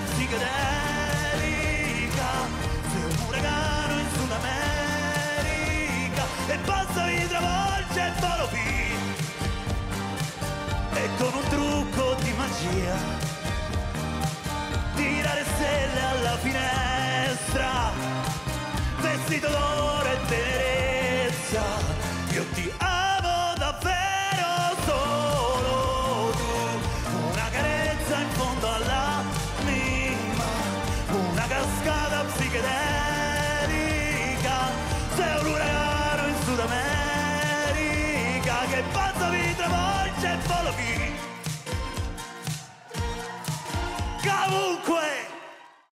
la psichedelica Se un uragano in Sud America e passami travolge e volo via e con un trucco di magia tirare stelle alla finestra vestito d'oro e tenerezza io ti amo davvero solo tu. Una carezza in fondo alla una cascata psichedelica, sei un uragano in Sud America che pazza mi travolge